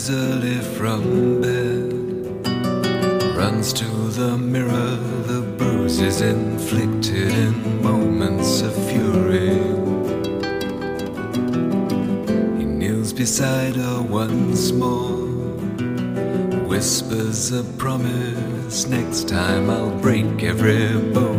Easily from bed. Runs to the mirror, the bruises inflicted in moments of fury. He kneels beside her once more, whispers a promise next time I'll break every bone.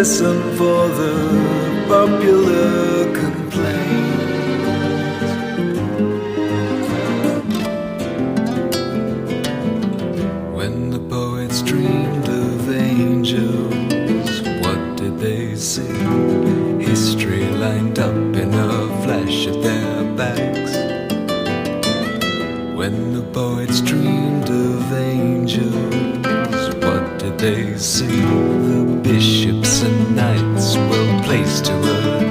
Medicine for the popular complaint. When the poets dreamed of angels, what did they see? History lined up in a flash at their backs. When the poets dreamed of angels, what did they see? The bishops well placed to attack.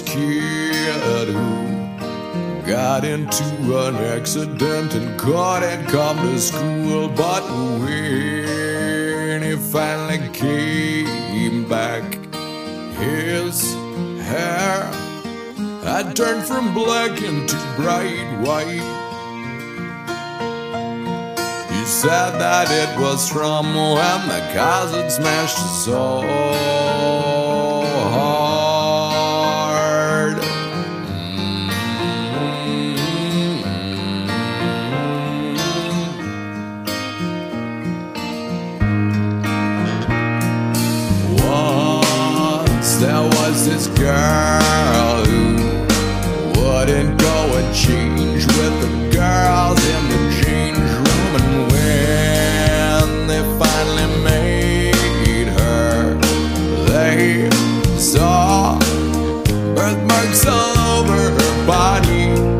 kid who got into an accident and couldn't come to school. But when he finally came back, his hair had turned from black into bright white. He said that it was from when the cousin smashed his soul. Pare.